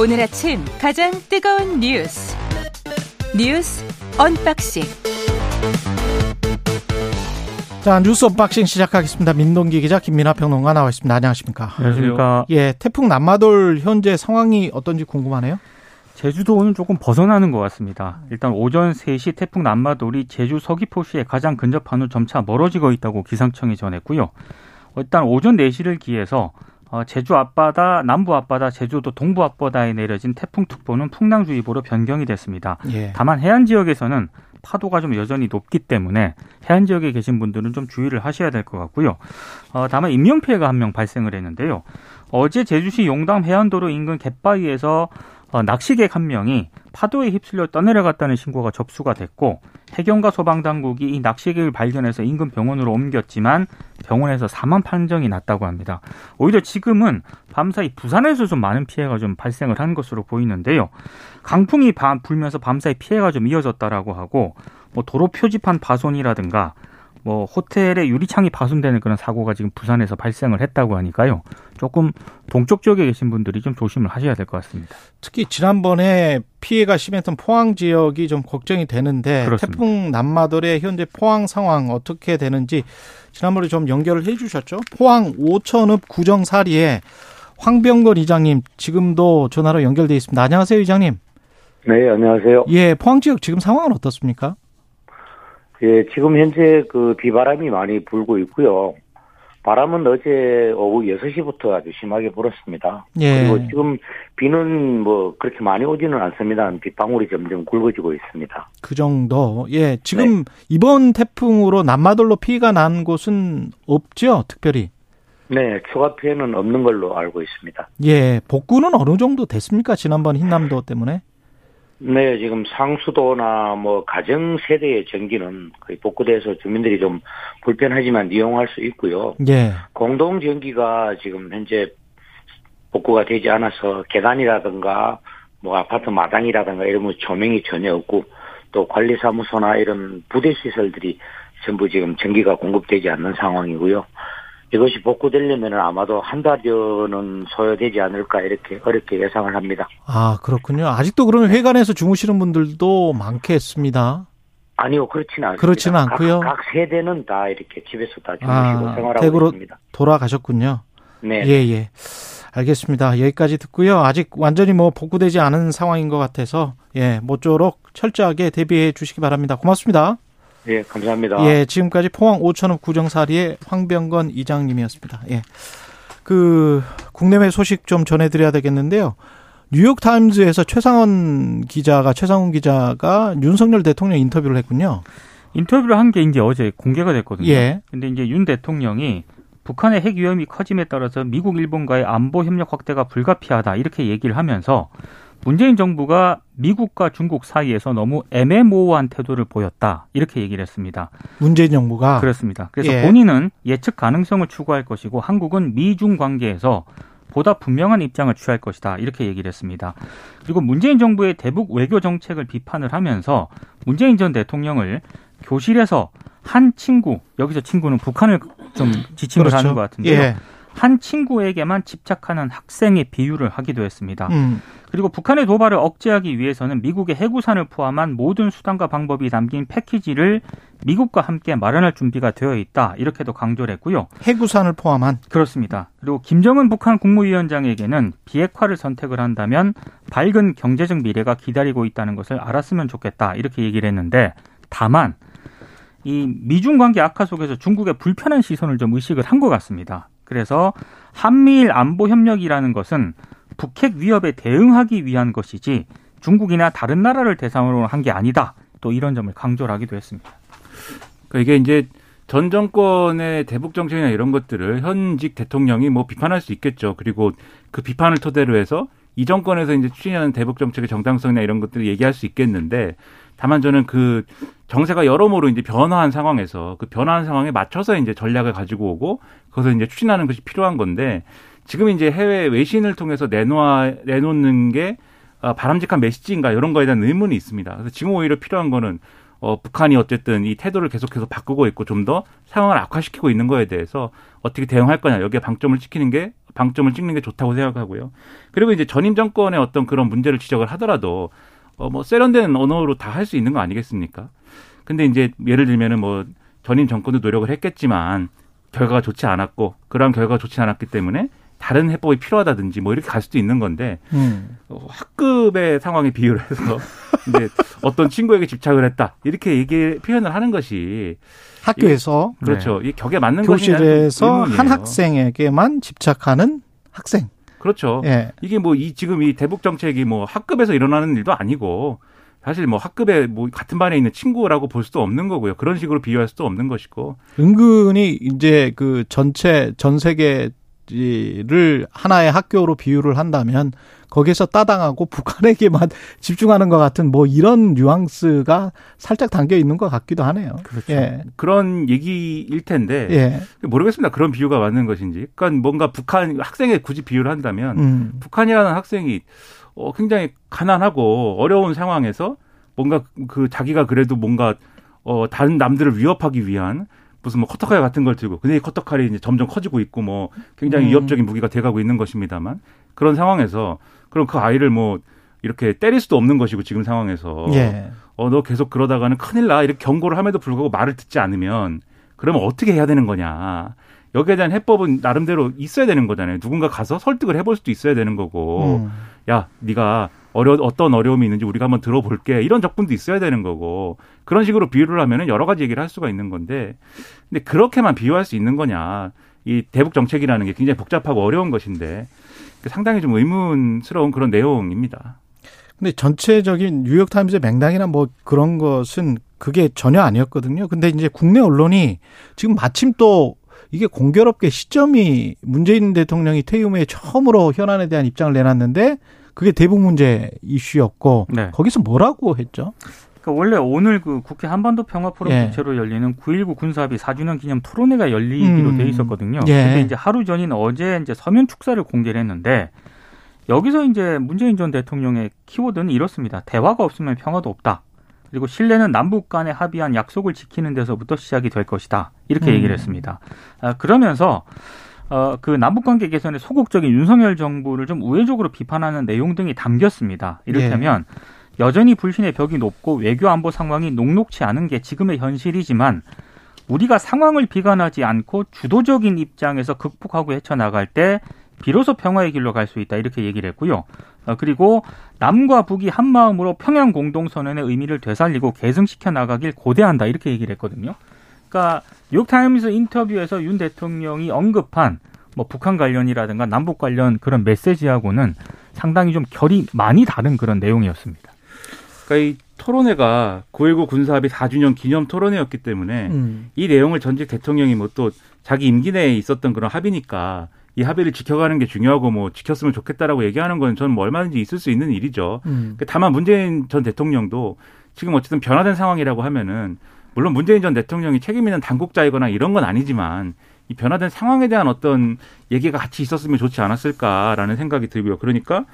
오늘 아침 가장 뜨거운 뉴스 뉴스 언박싱 자 뉴스 언박싱 시작하겠습니다. 민동기 기자 김민하 평론가 나와 있습니다. 안녕하십니까? 안녕하십니까? 예, 태풍 난마돌 현재 상황이 어떤지 궁금하네요. 제주도는 조금 벗어나는 것 같습니다. 일단 오전 3시 태풍 난마돌이 제주 서귀포시에 가장 근접한 후 점차 멀어지고 있다고 기상청이 전했고요. 일단 오전 4시를 기해서 어, 제주 앞바다, 남부 앞바다, 제주도 동부 앞바다에 내려진 태풍특보는 풍랑주의보로 변경이 됐습니다. 예. 다만 해안 지역에서는 파도가 좀 여전히 높기 때문에 해안 지역에 계신 분들은 좀 주의를 하셔야 될 것 같고요. 어, 다만 인명 피해가 한 명 발생을 했는데요. 어제 제주시 용담 해안도로 인근 갯바위에서 어, 낚시객 한 명이 파도에 휩쓸려 떠내려갔다는 신고가 접수가 됐고 해경과 소방당국이 이 낚시객을 발견해서 인근 병원으로 옮겼지만 병원에서 사망 판정이 났다고 합니다. 오히려 지금은 밤사이 부산에서 좀 많은 피해가 좀 발생을 한 것으로 보이는데요. 강풍이 밤 불면서 밤사이 피해가 좀 이어졌다라고 하고 뭐 도로 표지판 파손이라든가 뭐 호텔의 유리창이 파손되는 그런 사고가 지금 부산에서 발생을 했다고 하니까요. 조금 동쪽 지역에 계신 분들이 좀 조심을 하셔야 될 것 같습니다. 특히 지난번에 피해가 심했던 포항 지역이 좀 걱정이 되는데 그렇습니다. 태풍 남마돌의 현재 포항 상황 어떻게 되는지 지난번에 좀 연결을 해 주셨죠? 포항 오천읍 구정 사리에 황병건 이장님 지금도 전화로 연결돼 있습니다. 안녕하세요, 이장님. 네, 안녕하세요. 예, 포항 지역 지금 상황은 어떻습니까? 예, 지금 현재 그 비바람이 많이 불고 있고요. 바람은 어제 오후 6시부터 아주 심하게 불었습니다. 예. 그리고 지금 비는 뭐 그렇게 많이 오지는 않습니다. 빗방울이 점점 굵어지고 있습니다. 그 정도. 예, 지금 이번 태풍으로 남마돌로 피해가 난 곳은 없죠, 특별히. 네, 추가 피해는 없는 걸로 알고 있습니다. 예, 복구는 어느 정도 됐습니까? 지난번 흰남도 때문에? 네, 지금 상수도나 뭐 가정 세대의 전기는 거의 복구돼서 주민들이 좀 불편하지만 이용할 수 있고요. 예. 공동 전기가 지금 현재 복구가 되지 않아서 계단이라든가 뭐 아파트 마당이라든가 이런 뭐 조명이 전혀 없고 또 관리사무소나 이런 부대 시설들이 전부 지금 전기가 공급되지 않는 상황이고요. 이것이 복구되려면 아마도 한 달여는 소요되지 않을까 이렇게 어렵게 예상을 합니다. 아, 그렇군요. 아직도 그러면 회관에서 주무시는 분들도 많겠습니다. 아니요, 그렇지는 않습니다. 그렇지는 않고요. 각, 각 세대는 다 이렇게 집에서 다 주무시고 아, 생활하고 댁으로 있습니다. 돌아가셨군요. 네. 예, 예. 알겠습니다. 여기까지 듣고요. 아직 완전히 뭐 복구되지 않은 상황인 것 같아서 예, 모쪼록 철저하게 대비해 주시기 바랍니다. 고맙습니다. 예, 감사합니다. 예, 지금까지 포항 오천읍 구정사리의 황병건 이장님이었습니다. 예. 그 국내외 소식 좀 전해드려야 되겠는데요. 뉴욕 타임즈에서 최상원 기자가 최상훈 기자가 윤석열 대통령 인터뷰를 했군요. 인터뷰를 한 게 이제 어제 공개가 됐거든요. 예. 근데 이제 윤 대통령이 북한의 핵 위험이 커짐에 따라서 미국 일본과의 안보 협력 확대가 불가피하다 이렇게 얘기를 하면서 문재인 정부가 미국과 중국 사이에서 너무 애매모호한 태도를 보였다 이렇게 얘기를 했습니다. 문재인 정부가 그렇습니다. 그래서 예. 본인은 예측 가능성을 추구할 것이고 한국은 미중 관계에서 보다 분명한 입장을 취할 것이다 이렇게 얘기를 했습니다. 그리고 문재인 정부의 대북 외교 정책을 비판을 하면서 문재인 전 대통령을 교실에서 한 친구 여기서 친구는 북한을 좀 지칭을 하는 것 같은데요. 예. 한 친구에게만 집착하는 학생의 비유를 하기도 했습니다. 음. 그리고 북한의 도발을 억제하기 위해서는 미국의 해구산을 포함한 모든 수단과 방법이 담긴 패키지를 미국과 함께 마련할 준비가 되어 있다. 이렇게도 강조를 했고요. 해구산을 포함한 그렇습니다. 그리고 김정은 북한 국무위원장에게는 비핵화를 선택을 한다면 밝은 경제적 미래가 기다리고 있다는 것을 알았으면 좋겠다. 이렇게 얘기를 했는데 다만 이 미중 관계 악화 속에서 중국의 불편한 시선을 좀 의식을 한 것 같습니다. 그래서 한미일 안보 협력이라는 것은 북핵 위협에 대응하기 위한 것이지 중국이나 다른 나라를 대상으로 한 게 아니다. 또 이런 점을 강조를 하기도 했습니다. 그러니까 이게 이제 전 정권의 대북 정책이나 이런 것들을 현직 대통령이 뭐 비판할 수 있겠죠. 그리고 그 비판을 토대로 해서 이 정권에서 이제 추진하는 대북 정책의 정당성이나 이런 것들을 얘기할 수 있겠는데 다만 저는 그 정세가 여러모로 이제 변화한 상황에서 그 변화한 상황에 맞춰서 이제 전략을 가지고 오고 그것을 이제 추진하는 것이 필요한 건데 지금 이제 해외 외신을 통해서 내놓아 내놓는 게 아, 바람직한 메시지인가 이런 거에 대한 의문이 있습니다. 그래서 지금 오히려 필요한 거는 어, 북한이 어쨌든 이 태도를 계속해서 바꾸고 있고 좀 더 상황을 악화시키고 있는 거에 대해서 어떻게 대응할 거냐 여기에 방점을 찍히는 게 방점을 찍는 게 좋다고 생각하고요. 그리고 이제 전임 정권의 어떤 그런 문제를 지적을 하더라도 어, 뭐 세련된 언어로 다 할 수 있는 거 아니겠습니까? 근데 이제 예를 들면은 뭐 전임 정권도 노력을 했겠지만 결과가 좋지 않았고 그러한 결과가 좋지 않았기 때문에 다른 해법이 필요하다든지 뭐 이렇게 갈 수도 있는 건데 음. 어, 학급의 상황에 비유를 해서 이제 어떤 친구에게 집착을 했다 이렇게 얘기 표현을 하는 것이 학교에서 그렇죠. 이 격에 맞는 교실에서 한 학생에게만 집착하는 학생. 그렇죠. 예. 이게 뭐 이 지금 이 대북 정책이 뭐 학급에서 일어나는 일도 아니고 사실 뭐 학급에 뭐 같은 반에 있는 친구라고 볼 수도 없는 거고요. 그런 식으로 비유할 수도 없는 것이고. 은근히 이제 그 전체 전 세계 를 하나의 학교로 비유를 한다면 거기서 따당하고 북한에게만 집중하는 것 같은 뭐 이런 뉘앙스가 살짝 담겨 있는 것 같기도 하네요. 그렇죠. 예. 그런 얘기일 텐데 예. 모르겠습니다. 그런 비유가 맞는 것인지. 그러니까 뭔가 북한 학생에 굳이 비유를 한다면 음. 북한이라는 학생이 어, 굉장히 가난하고 어려운 상황에서 뭔가 그 자기가 그래도 뭔가 어, 다른 남들을 위협하기 위한 무슨 뭐 커터칼 같은 걸 들고 근데 이 커터칼이 이제 점점 커지고 있고 뭐 굉장히 음. 위협적인 무기가 돼가고 있는 것입니다만 그런 상황에서 그럼 그 아이를 뭐 이렇게 때릴 수도 없는 것이고 지금 상황에서 예. 어너 계속 그러다가는 큰일 나 이렇게 경고를 함에도 불구하고 말을 듣지 않으면 그러면 어떻게 해야 되는 거냐 여기에 대한 해법은 나름대로 있어야 되는 거잖아요 누군가 가서 설득을 해볼 수도 있어야 되는 거고 음. 야 네가 어려 어떤 어려움이 있는지 우리가 한번 들어볼게. 이런 적분도 있어야 되는 거고. 그런 식으로 비유를 하면은 여러 가지 얘기를 할 수가 있는 건데. 근데 그렇게만 비유할 수 있는 거냐. 이 대북 정책이라는 게 굉장히 복잡하고 어려운 것인데. 상당히 좀 의문스러운 그런 내용입니다. 근데 전체적인 뉴욕 타임즈의 맥락이나 뭐 그런 것은 그게 전혀 아니었거든요. 근데 이제 국내 언론이 지금 마침 또 이게 공교롭게 시점이 문재인 대통령이 퇴임 후에 처음으로 현안에 대한 입장을 내놨는데 그게 대북 문제 이슈였고 네. 거기서 뭐라고 했죠? 그러니까 원래 오늘 그 국회 한반도 평화 포럼 예. 주최로 열리는 9.19 군사합의 4주년 기념 토론회가 열리기로 음. 돼 있었거든요. 예. 근데 이제 하루 전인 어제 이제 서면 축사를 공개를 했는데 여기서 이제 문재인 전 대통령의 키워드는 이렇습니다. 대화가 없으면 평화도 없다. 그리고 신뢰는 남북 간에 합의한 약속을 지키는 데서부터 시작이 될 것이다. 이렇게 음. 얘기를 했습니다. 아, 그러면서 어, 그 남북 관계 개선에 소극적인 윤석열 정부를 좀 우회적으로 비판하는 내용 등이 담겼습니다. 이를테면 여전히 불신의 벽이 높고 외교 안보 상황이 녹록치 않은 게 지금의 현실이지만 우리가 상황을 비관하지 않고 주도적인 입장에서 극복하고 헤쳐나갈 때 비로소 평화의 길로 갈 수 있다 이렇게 얘기를 했고요. 어, 그리고 남과 북이 한 마음으로 평양 공동선언의 의미를 되살리고 계승시켜 나가길 고대한다 이렇게 얘기를 했거든요. 그러니까 뉴욕타임스 인터뷰에서 윤 대통령이 언급한 뭐 북한 관련이라든가 남북 관련 그런 메시지하고는 상당히 좀 결이 많이 다른 그런 내용이었습니다. 그러니까 이 토론회가 9.19 군사합의 4주년 기념 토론회였기 때문에 음. 이 내용을 전직 대통령이 뭐 또 자기 임기 내에 있었던 그런 합의니까 이 합의를 지켜가는 게 중요하고 뭐 지켰으면 좋겠다라고 얘기하는 건 저는 뭐 얼마든지 있을 수 있는 일이죠. 음. 그 다만 문재인 전 대통령도 지금 어쨌든 변화된 상황이라고 하면은 물론 문재인 전 대통령이 책임 있는 당국자이거나 이런 건 아니지만 이 변화된 상황에 대한 어떤 얘기가 같이 있었으면 좋지 않았을까라는 생각이 들고요. 그러니까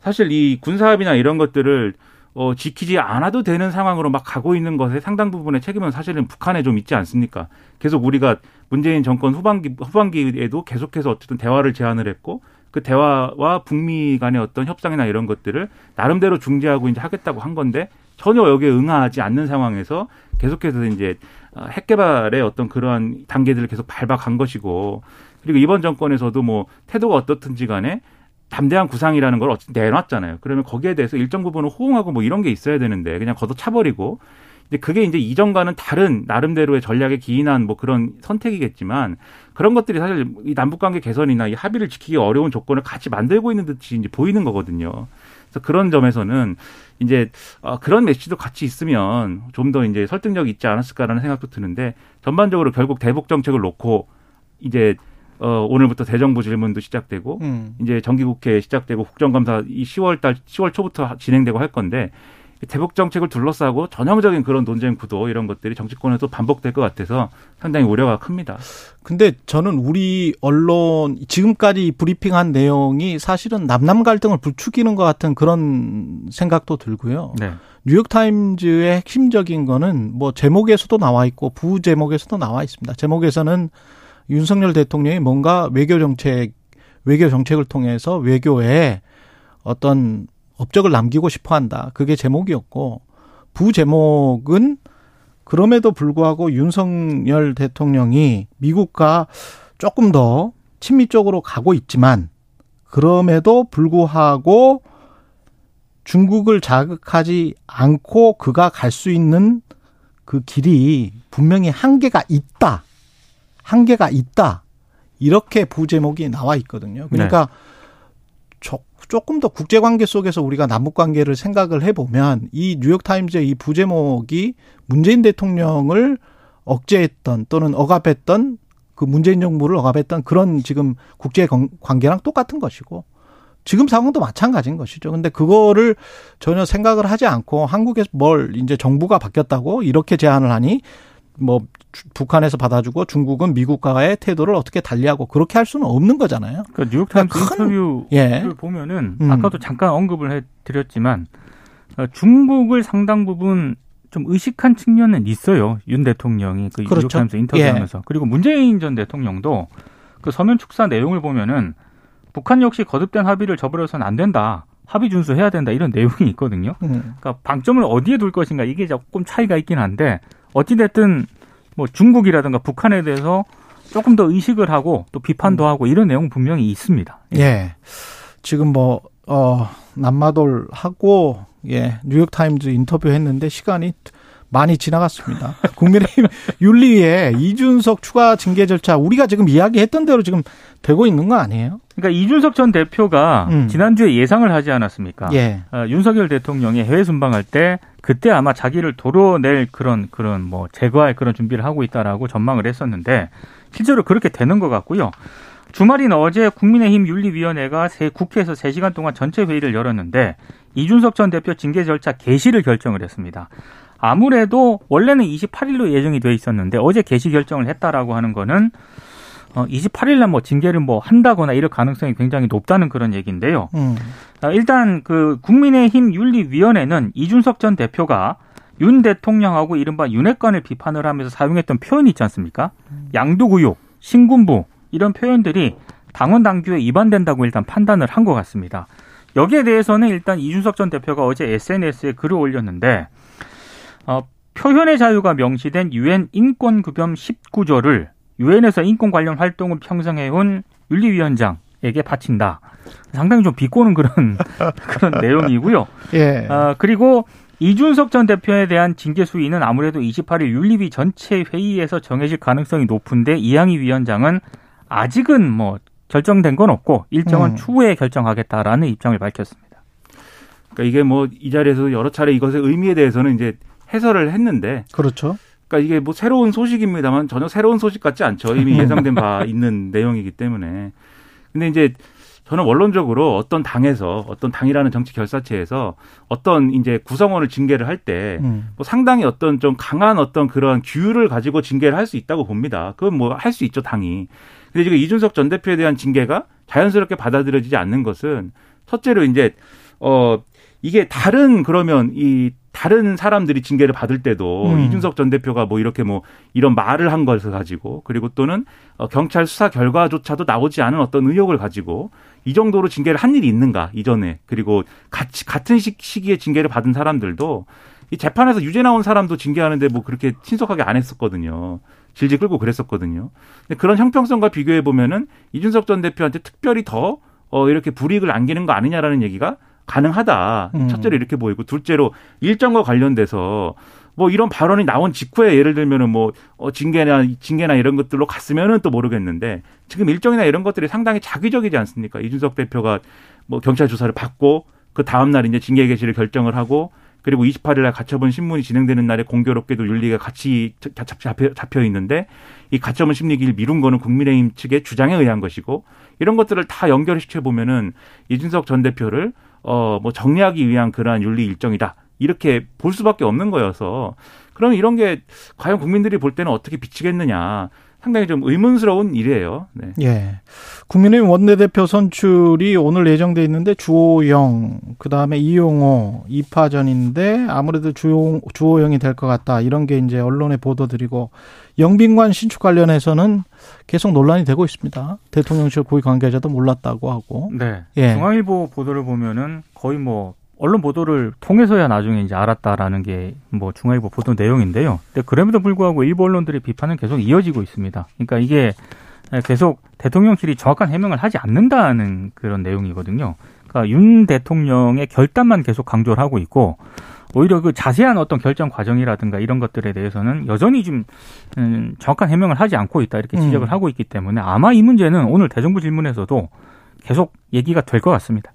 사실 이 군사합의나 이런 것들을 어, 지키지 않아도 되는 상황으로 막 가고 있는 것에 상당 부분의 책임은 사실은 북한에 좀 있지 않습니까? 계속 우리가 문재인 정권 후반기, 후반기에도 계속해서 어쨌든 대화를 제안을 했고 그 대화와 북미 간의 어떤 협상이나 이런 것들을 나름대로 중재하고 이제 하겠다고 한 건데 전혀 여기에 응하지 않는 상황에서 계속해서 이제 어, 핵 개발의 어떤 그러한 단계들을 계속 밟아간 것이고 그리고 이번 정권에서도 뭐 태도가 어떻든지 간에 담대한 구상이라는 걸 어쨌든 내놨잖아요. 그러면 거기에 대해서 일정 부분은 호응하고 뭐 이런 게 있어야 되는데 그냥 걷어 차버리고 이제 그게 이제 이전과는 다른 나름대로의 전략에 기인한 뭐 그런 선택이겠지만 그런 것들이 사실 이 남북 관계 개선이나 이 합의를 지키기 어려운 조건을 같이 만들고 있는 듯이 이제 보이는 거거든요. 그래서 그런 점에서는 이제 어, 그런 메시지도 같이 있으면 좀 더 이제 설득력이 있지 않았을까라는 생각도 드는데 전반적으로 결국 대북 정책을 놓고 이제 어, 오늘부터 대정부 질문도 시작되고 음. 이제 정기국회 시작되고 국정감사 이 10월 달 10월 초부터 진행되고 할 건데 대북 정책을 둘러싸고 전형적인 그런 논쟁 구도 이런 것들이 정치권에도 반복될 것 같아서 상당히 우려가 큽니다. 근데 저는 우리 언론 지금까지 브리핑한 내용이 사실은 남남 갈등을 부추기는 것 같은 그런 생각도 들고요. 네. 뉴욕타임즈의 핵심적인 거는 뭐 제목에서도 나와 있고 부 제목에서도 나와 있습니다. 제목에서는 윤석열 대통령이 뭔가 외교 정책 외교 정책을 통해서 외교에 어떤 업적을 남기고 싶어 한다. 그게 제목이었고 부제목은 그럼에도 불구하고 윤석열 대통령이 미국과 조금 더 친미적으로 가고 있지만 그럼에도 불구하고 중국을 자극하지 않고 그가 갈 수 있는 그 길이 분명히 한계가 있다. 한계가 있다. 이렇게 부제목이 나와 있거든요. 그러니까 네. 조금 더 국제 관계 속에서 우리가 남북 관계를 생각을 해보면 이 뉴욕 타임즈의 이 부제목이 문재인 대통령을 억제했던 또는 억압했던 그 문재인 정부를 억압했던 그런 지금 국제 관계랑 똑같은 것이고 지금 상황도 마찬가지인 것이죠. 근데 그거를 전혀 생각을 하지 않고 한국에서 뭘 이제 정부가 바뀌었다고 이렇게 제안을 하니 뭐 북한에서 받아주고 중국은 미국과의 태도를 어떻게 달리하고 그렇게 할 수는 없는 거잖아요. 그러니까 뉴욕타임스 그러니까 인터뷰를 예. 보면은 음. 아까도 잠깐 언급을 해드렸지만 어, 중국을 상당 부분 좀 의식한 측면은 있어요. 윤 대통령이 그 그렇죠. 뉴욕타임스 인터뷰하면서 예. 그리고 문재인 전 대통령도 그 서면 축사 내용을 보면은 북한 역시 거듭된 합의를 저버려서는 안 된다. 합의 준수해야 된다 이런 내용이 있거든요. 음. 그러니까 방점을 어디에 둘 것인가 이게 조금 차이가 있긴 한데 어찌 됐든 뭐 중국이라든가 북한에 대해서 조금 더 의식을 하고 또 비판도 음. 하고 이런 내용 분명히 있습니다. 예. 예. 지금 뭐, 어, 남마돌 하고, 예, 뉴욕타임즈 인터뷰 했는데 시간이 많이 지나갔습니다. 국민의힘 윤리위에 이준석 추가 징계 절차 우리가 지금 이야기했던 대로 지금 되고 있는 거 아니에요? 그러니까 이준석 전 대표가 음. 지난주에 예상을 하지 않았습니까? 예. 어, 윤석열 대통령이 해외 순방할 때 그때 아마 자기를 도로낼 그런 그런 뭐 제거할 그런 준비를 하고 있다라고 전망을 했었는데 실제로 그렇게 되는 것 같고요. 주말인 어제 국민의힘 윤리위원회가 국회에서 3시간 동안 전체 회의를 열었는데 이준석 전 대표 징계 절차 개시를 결정을 했습니다. 아무래도 원래는 28일로 예정이 돼 있었는데 어제 개시 결정을 했다라고 하는 거는 어 28일 날뭐 징계를 뭐 한다거나 이럴 가능성이 굉장히 높다는 그런 얘기인데요. 음. 어, 일단 그 국민의힘 윤리위원회는 이준석 전 대표가 윤 대통령하고 이른바 윤핵관을 비판을 하면서 사용했던 표현이 있지 않습니까? 양도구육, 신군부 이런 표현들이 당원 당규에 위반된다고 일단 판단을 한 것 같습니다. 여기에 대해서는 일단 이준석 전 대표가 어제 SNS에 글을 올렸는데 어, 표현의 자유가 명시된 유엔 인권규범 19조를 유엔에서 인권 관련 활동을 평생해온 윤리위원장에게 바친다. 상당히 좀 비꼬는 그런 그런 내용이고요. 예. 어, 그리고 이준석 전 대표에 대한 징계 수위는 아무래도 28일 윤리위 전체 회의에서 정해질 가능성이 높은데 이항희 위원장은 아직은 뭐 결정된 건 없고 일정은 음. 추후에 결정하겠다라는 입장을 밝혔습니다. 그러니까 이게 뭐 이 자리에서 여러 차례 이것의 의미에 대해서는 이제 해설을 했는데 그렇죠. 그러니까 이게 뭐 새로운 소식입니다만 전혀 새로운 소식 같지 않죠. 이미 예상된 바 있는 내용이기 때문에. 근데 이제 저는 원론적으로 어떤 당에서 어떤 당이라는 정치 결사체에서 어떤 이제 구성원을 징계를 할 때뭐 음. 상당히 어떤 좀 강한 어떤 그런 규율을 가지고 징계를 할 수 있다고 봅니다. 그건 뭐 할 수 있죠 당이. 근데 지금 이준석 전 대표에 대한 징계가 자연스럽게 받아들여지지 않는 것은 첫째로 이제 어 이게 다른 그러면 이 다른 사람들이 징계를 받을 때도 음. 이준석 전 대표가 뭐 이렇게 뭐 이런 말을 한 것을 가지고 그리고 또는 어, 경찰 수사 결과조차도 나오지 않은 어떤 의혹을 가지고 이 정도로 징계를 한 일이 있는가 이전에 그리고 같이 같은 시기에 징계를 받은 사람들도 이 재판에서 유죄 나온 사람도 징계하는데 뭐 그렇게 신속하게 안 했었거든요. 질질 끌고 그랬었거든요. 근데 그런 형평성과 비교해 보면은 이준석 전 대표한테 특별히 더 어, 이렇게 불이익을 안기는 거 아니냐라는 얘기가 가능하다. 음. 첫째로 이렇게 보이고 둘째로 일정과 관련돼서 뭐 이런 발언이 나온 직후에 예를 들면은 뭐 어, 징계나 징계나 이런 것들로 갔으면은 또 모르겠는데 지금 일정이나 이런 것들이 상당히 자기적이지 않습니까? 이준석 대표가 뭐 경찰 조사를 받고 그 다음 날 이제 징계 개시를 결정을 하고 그리고 28일 날 가처분 신문이 진행되는 날에 공교롭게도 윤리가 같이 잡혀, 잡혀 있는데 이 가처분 심리기를 미룬 거는 국민의힘 측의 주장에 의한 것이고 이런 것들을 다 연결시켜 보면은 이준석 전 대표를 어, 뭐 정리하기 위한 그러한 윤리 일정이다. 이렇게 볼 수밖에 없는 거여서 그러면 이런 게 과연 국민들이 볼 때는 어떻게 비치겠느냐. 상당히 좀 의문스러운 일이에요. 네. 예. 국민의힘 원내대표 선출이 오늘 예정돼 있는데 주호영, 그 다음에 이용호, 이파전인데 아무래도 주호, 주호영이 될 것 같다. 이런 게 이제 언론에 보도드리고 영빈관 신축 관련해서는 계속 논란이 되고 있습니다. 대통령실 고위 관계자도 몰랐다고 하고. 네. 예. 중앙일보 보도를 보면은 거의 뭐 언론 보도를 통해서야 나중에 이제 알았다라는 게 뭐 중앙일보 보도 내용인데요. 근데 그럼에도 불구하고 일부 언론들의 비판은 계속 이어지고 있습니다. 그러니까 이게 계속 대통령실이 정확한 해명을 하지 않는다는 그런 내용이거든요. 그러니까 윤 대통령의 결단만 계속 강조를 하고 있고 오히려 그 자세한 어떤 결정 과정이라든가 이런 것들에 대해서는 여전히 좀 음, 정확한 해명을 하지 않고 있다 이렇게 지적을 음. 하고 있기 때문에 아마 이 문제는 오늘 대정부 질문에서도 계속 얘기가 될 것 같습니다.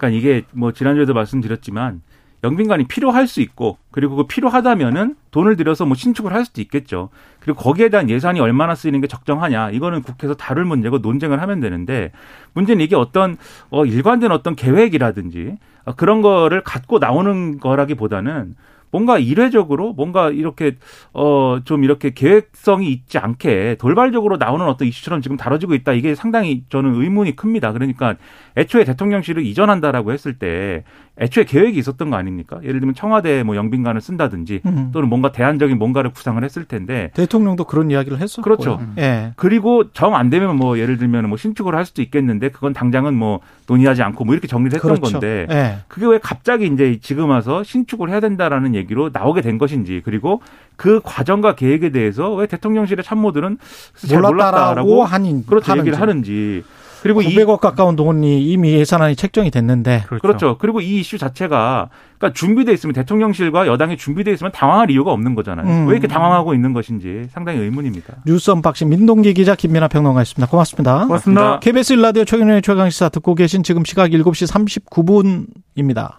그러니까 이게 뭐 지난주에도 말씀드렸지만 영빈관이 필요할 수 있고 그리고 그 필요하다면은 돈을 들여서 뭐 신축을 할 수도 있겠죠. 그리고 거기에 대한 예산이 얼마나 쓰이는 게 적정하냐 이거는 국회에서 다룰 문제고 논쟁을 하면 되는데 문제는 이게 어떤 어 일관된 어떤 계획이라든지 어, 그런 거를 갖고 나오는 거라기보다는 뭔가 이례적으로 뭔가 이렇게 어 좀 이렇게 계획성이 있지 않게 돌발적으로 나오는 어떤 이슈처럼 지금 다뤄지고 있다. 이게 상당히 저는 의문이 큽니다. 그러니까 애초에 대통령실을 이전한다라고 했을 때 애초에 계획이 있었던 거 아닙니까? 예를 들면 청와대 뭐 영빈관을 쓴다든지 음. 또는 뭔가 대안적인 뭔가를 구상을 했을 텐데 대통령도 그런 이야기를 했었고. 그렇죠. 예. 그리고 정 안 되면 뭐 예를 들면 뭐 신축을 할 수도 있겠는데 그건 당장은 뭐 논의하지 않고 뭐 이렇게 정리를 했던 그렇죠. 건데 예. 그게 왜 갑자기 이제 지금 와서 신축을 해야 된다라는 얘기로 나오게 된 것인지 그리고 그 과정과 계획에 대해서 왜 대통령실의 참모들은 잘 몰랐다라고 몰랐다라고 하니 그렇죠 하는지. 얘기를 하는지 그리고 이 900억 가까운 돈이 이미 예산안이 책정이 됐는데 그렇죠. 그리고 이 이슈 자체가 그러니까 준비돼 있으면 대통령실과 여당이 준비돼 있으면 당황할 이유가 없는 거잖아요. 음. 왜 이렇게 당황하고 있는 것인지 상당히 의문입니다. 뉴스 언박싱 민동기 기자 김민하 평론가였습니다. 고맙습니다. 고맙습니다. KBS 일라디오 최경영의 최강시사 듣고 계신 지금 시각 7시 39분입니다.